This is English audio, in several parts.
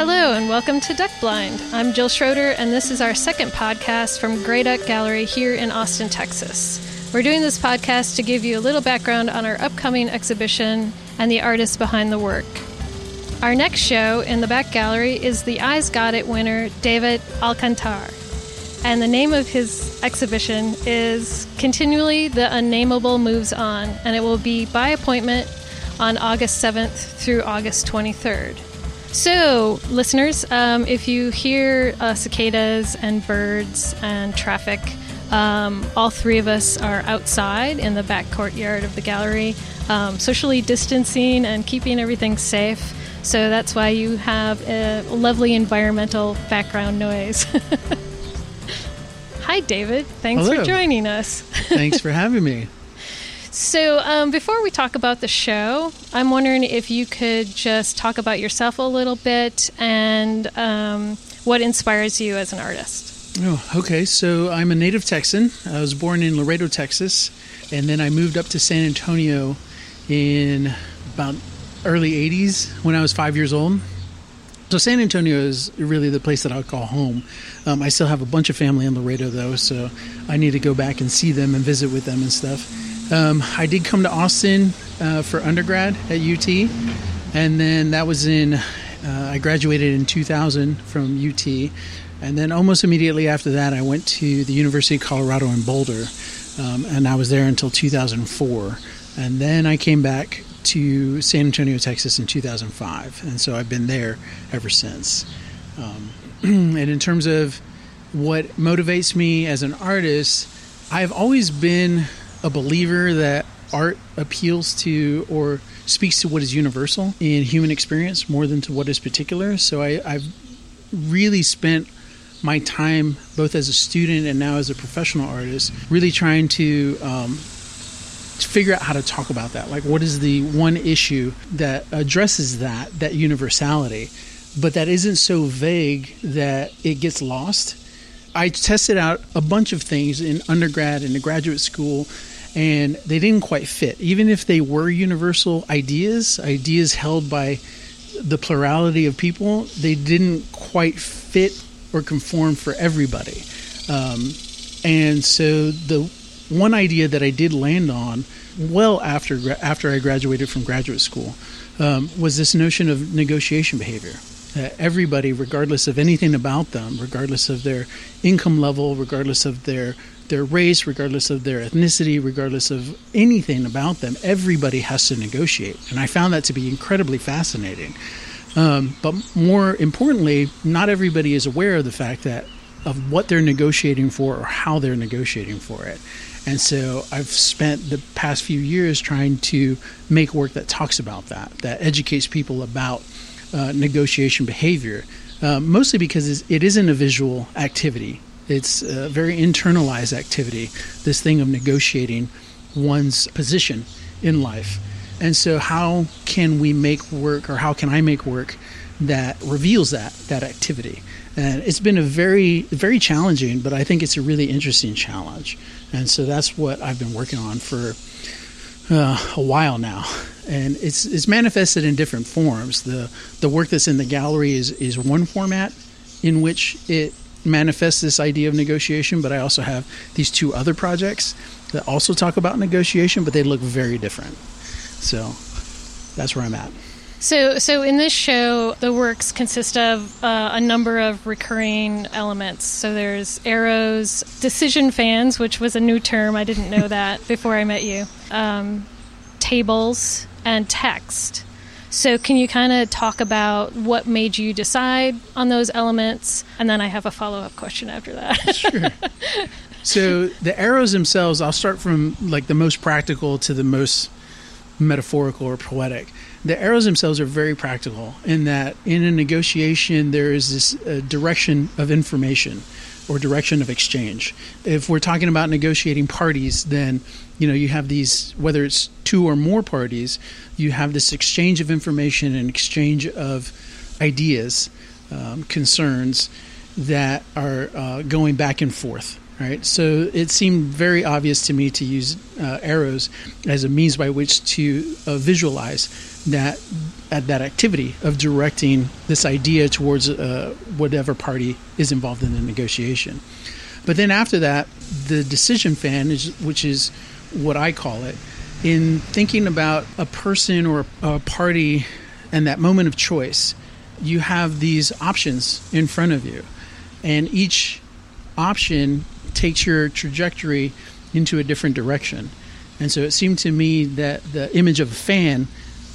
Hello, and welcome to Duck Blind. I'm Jill Schroeder, and this is our second podcast from Grey Duck Gallery here in Austin, Texas. We're doing this podcast to give you a little background on our upcoming exhibition and the artists behind the work. Our next show in the back gallery is the Eyes Got It winner, David Alcantar. And the name of his exhibition is Continually the Unnameable Moves On, and it will be by appointment on August 7th through August 23rd. So, listeners, um, if you hear uh, cicadas and birds and traffic, um, all three of us are outside in the back courtyard of the gallery, um, socially distancing and keeping everything safe. So that's why you have a lovely environmental background noise. Hi, David. Thanks Hello. for joining us. Thanks for having me. So, um, before we talk about the show, I'm wondering if you could just talk about yourself a little bit and um, what inspires you as an artist. Oh, okay. So I'm a native Texan. I was born in Laredo, Texas, and then I moved up to San Antonio in about early 80s when I was five years old. So San Antonio is really the place that I call home. Um, I still have a bunch of family in Laredo, though, so I need to go back and see them and visit with them and stuff. Um, I did come to Austin uh, for undergrad at UT, and then that was in, uh, I graduated in 2000 from UT. And then almost immediately after that, I went to the University of Colorado in Boulder, um, and I was there until 2004. And then I came back to San Antonio, Texas in 2005. And so I've been there ever since. Um, and in terms of what motivates me as an artist, I've always been a believer that art appeals to or speaks to what is universal in human experience more than to what is particular. So I, I've really spent my time, both as a student and now as a professional artist, really trying to um, figure out how to talk about that. Like, what is the one issue that addresses that that universality, but that isn't so vague that it gets lost. I tested out a bunch of things in undergrad and in graduate school, and they didn't quite fit. Even if they were universal ideas, ideas held by the plurality of people, they didn't quite fit or conform for everybody. Um, and so the one idea that I did land on well after after I graduated from graduate school um, was this notion of negotiation behavior. That everybody, regardless of anything about them, regardless of their income level, regardless of their their race, regardless of their ethnicity, regardless of anything about them, everybody has to negotiate. And I found that to be incredibly fascinating. Um, but more importantly, not everybody is aware of the fact that of what they're negotiating for or how they're negotiating for it. And so I've spent the past few years trying to make work that talks about that, that educates people about uh, negotiation behavior, uh, mostly because it isn't a visual activity. It's a very internalized activity, this thing of negotiating one's position in life. And so, how can we make work, or how can I make work that reveals that that activity? And it's been a very, very challenging, but I think it's a really interesting challenge. And so that's what I've been working on for uh, a while now. And it's it's manifested in different forms. The the work that's in the gallery is is one format in which it manifests this idea of negotiation, but I also have these two other projects that also talk about negotiation, but they look very different. So that's where I'm at. So, so in this show, the works consist of uh, a number of recurring elements. So there's arrows, decision fans, which was a new term. I didn't know that before I met you. Um, tables and text. So, can you kind of talk about what made you decide on those elements? And then I have a follow up question after that. sure. So, the arrows themselves, I'll start from like the most practical to the most metaphorical or poetic. The arrows themselves are very practical in that in a negotiation, there is this uh, direction of information or direction of exchange. If we're talking about negotiating parties, then you know you have these whether it's two or more parties, you have this exchange of information and exchange of ideas, um, concerns that are uh, going back and forth. Right, so it seemed very obvious to me to use uh, arrows as a means by which to uh, visualize that at that activity of directing this idea towards uh, whatever party is involved in the negotiation. But then after that, the decision fan is, which is what I call it, in thinking about a person or a party and that moment of choice, you have these options in front of you, and each option takes your trajectory into a different direction. And so it seemed to me that the image of a fan,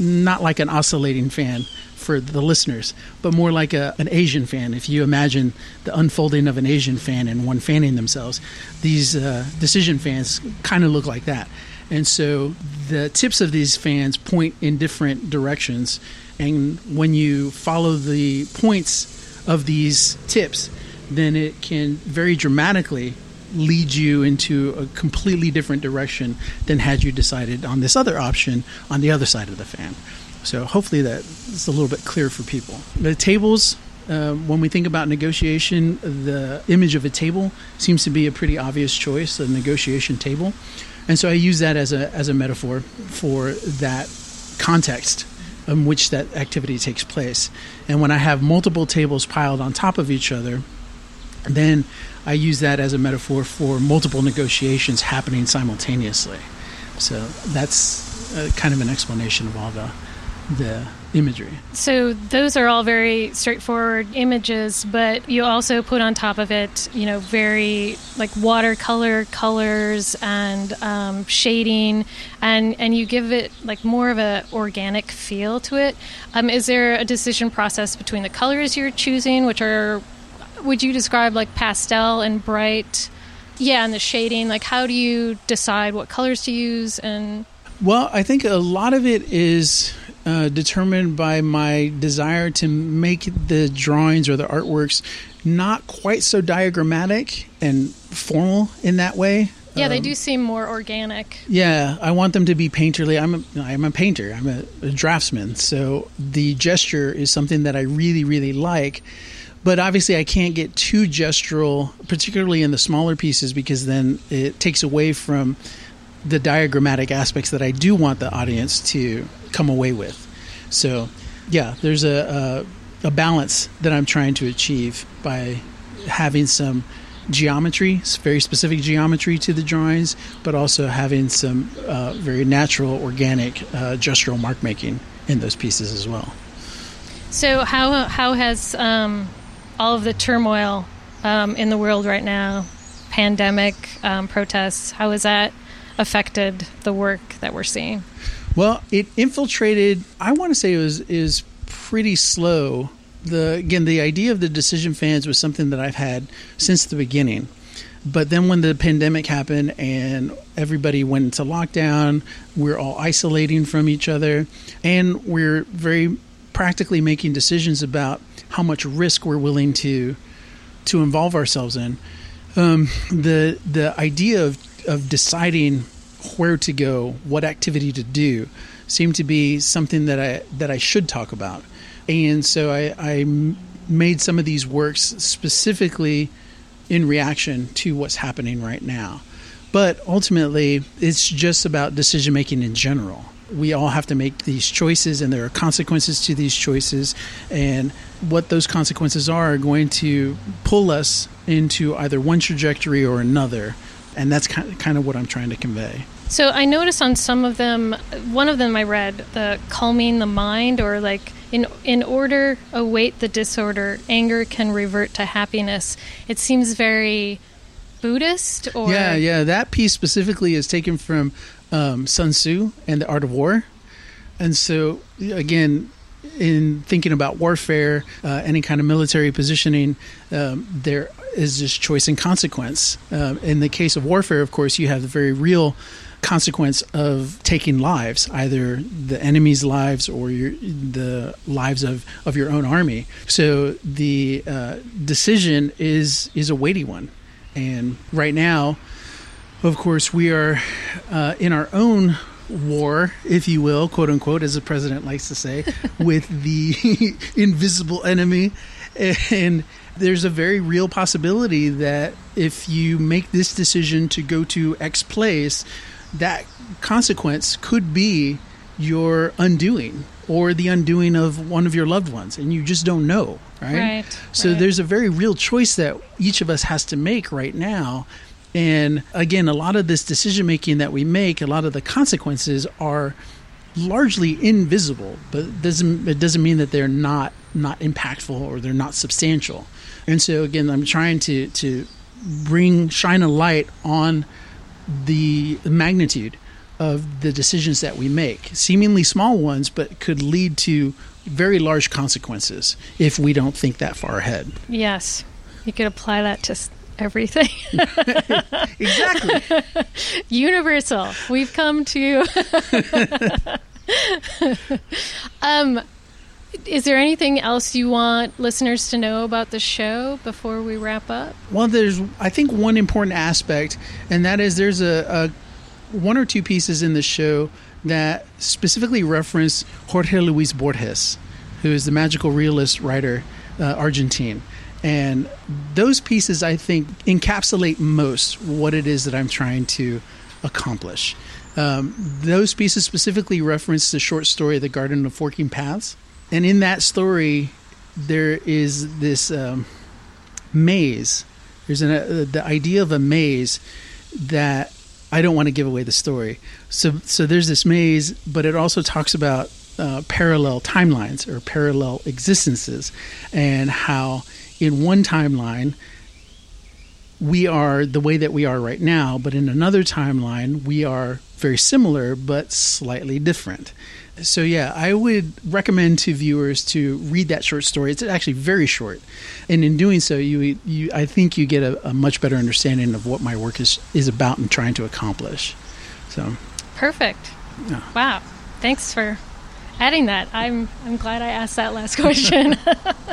not like an oscillating fan for the listeners, but more like a, an Asian fan. If you imagine the unfolding of an Asian fan and one fanning themselves, these uh, decision fans kind of look like that. And so the tips of these fans point in different directions. And when you follow the points of these tips, then it can very dramatically lead you into a completely different direction than had you decided on this other option on the other side of the fan. So hopefully that is a little bit clear for people. The tables, uh, when we think about negotiation, the image of a table seems to be a pretty obvious choice, a negotiation table. And so I use that as a, as a metaphor for that context in which that activity takes place. And when I have multiple tables piled on top of each other, then I use that as a metaphor for multiple negotiations happening simultaneously. So that's uh, kind of an explanation of all the the imagery. So those are all very straightforward images, but you also put on top of it, you know, very like watercolor colors and um, shading, and and you give it like more of a organic feel to it. Um, is there a decision process between the colors you're choosing, which are would you describe like pastel and bright? Yeah, and the shading. Like, how do you decide what colors to use? And well, I think a lot of it is uh, determined by my desire to make the drawings or the artworks not quite so diagrammatic and formal in that way. Yeah, they um, do seem more organic. Yeah, I want them to be painterly. I'm a, I'm a painter. I'm a, a draftsman, so the gesture is something that I really really like but obviously I can't get too gestural, particularly in the smaller pieces, because then it takes away from the diagrammatic aspects that I do want the audience to come away with. So, yeah, there's a, a, a balance that I'm trying to achieve by having some geometry, very specific geometry to the drawings, but also having some uh, very natural, organic uh, gestural mark making in those pieces as well. So, how how has um, all of the turmoil um, in the world right now, pandemic, um, protests, how has that affected the work that we're seeing? Well, it infiltrated. I want to say it was is pretty slow. The again, the idea of the decision fans was something that I've had since the beginning. But then when the pandemic happened and everybody went into lockdown, we're all isolating from each other, and we're very practically making decisions about how much risk we're willing to to involve ourselves in. Um, the the idea of of deciding where to go, what activity to do, seemed to be something that I that I should talk about, and so I, I made some of these works specifically in reaction to what's happening right now. But ultimately, it's just about decision making in general. We all have to make these choices and there are consequences to these choices. And what those consequences are are going to pull us into either one trajectory or another. And that's kind of what i'm trying to convey. So i noticed on some of them one of them i read the calming the mind or like in in order await the disorder anger can revert to happiness. It seems very buddhist or yeah yeah that piece specifically is taken from um, Sun Tzu and the Art of War. And so, again, in thinking about warfare, uh, any kind of military positioning, um, there is this choice and consequence. Uh, in the case of warfare, of course, you have the very real consequence of taking lives, either the enemy's lives or your, the lives of, of your own army. So the uh, decision is is a weighty one, and right now of course, we are uh, in our own war, if you will, quote unquote, as the president likes to say, with the invisible enemy. And there's a very real possibility that if you make this decision to go to X place, that consequence could be your undoing. Or the undoing of one of your loved ones, and you just don't know, right? Right, So right. there's a very real choice that each of us has to make right now. And again, a lot of this decision making that we make, a lot of the consequences are largely invisible, but it doesn't it doesn't mean that they're not not impactful or they're not substantial. And so again, I'm trying to to bring shine a light on the magnitude of the decisions that we make, seemingly small ones, but could lead to very large consequences if we don't think that far ahead. Yes. You could apply that to everything. Exactly. Universal. We've come to. um, is there anything else you want listeners to know about the show before we wrap up? well, there's I think one important aspect, and that is there's a, a one or two pieces in the show that specifically reference Jorge Luis Borges, who is the magical realist writer, uh, Argentine. And those pieces, I think, encapsulate most what it is that I'm trying to accomplish. Um, those pieces specifically reference the short story The Garden of Forking Paths. And in that story, there is this um, maze. There's an, uh, the idea of a maze that I don't want to give away the story. So, so there's this maze, but it also talks about uh, parallel timelines or parallel existences, and how in one timeline we are the way that we are right now, but in another timeline we are very similar but slightly different. So yeah, I would recommend to viewers to read that short story. It's actually very short, and in doing so, you, you I think you get a, a much better understanding of what my work is is about and trying to accomplish. So Perfect. Yeah. Wow. Thanks for adding that. I'm I'm glad I asked that last question.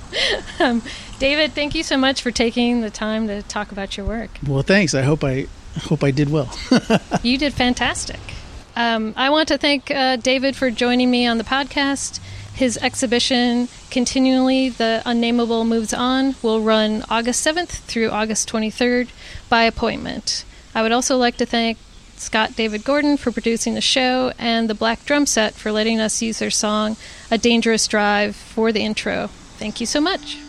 um, David, thank you so much for taking the time to talk about your work. well, thanks. I hope I hope I did well. You did fantastic. Um, I want to thank uh, David for joining me on the podcast. His exhibition, Continually the Unnameable Moves On, will run August 7th through August 23rd by appointment. I would also like to thank Scott David Gordon for producing the show and the Black Drum Set for letting us use their song, A Dangerous Drive, for the intro. Thank you so much.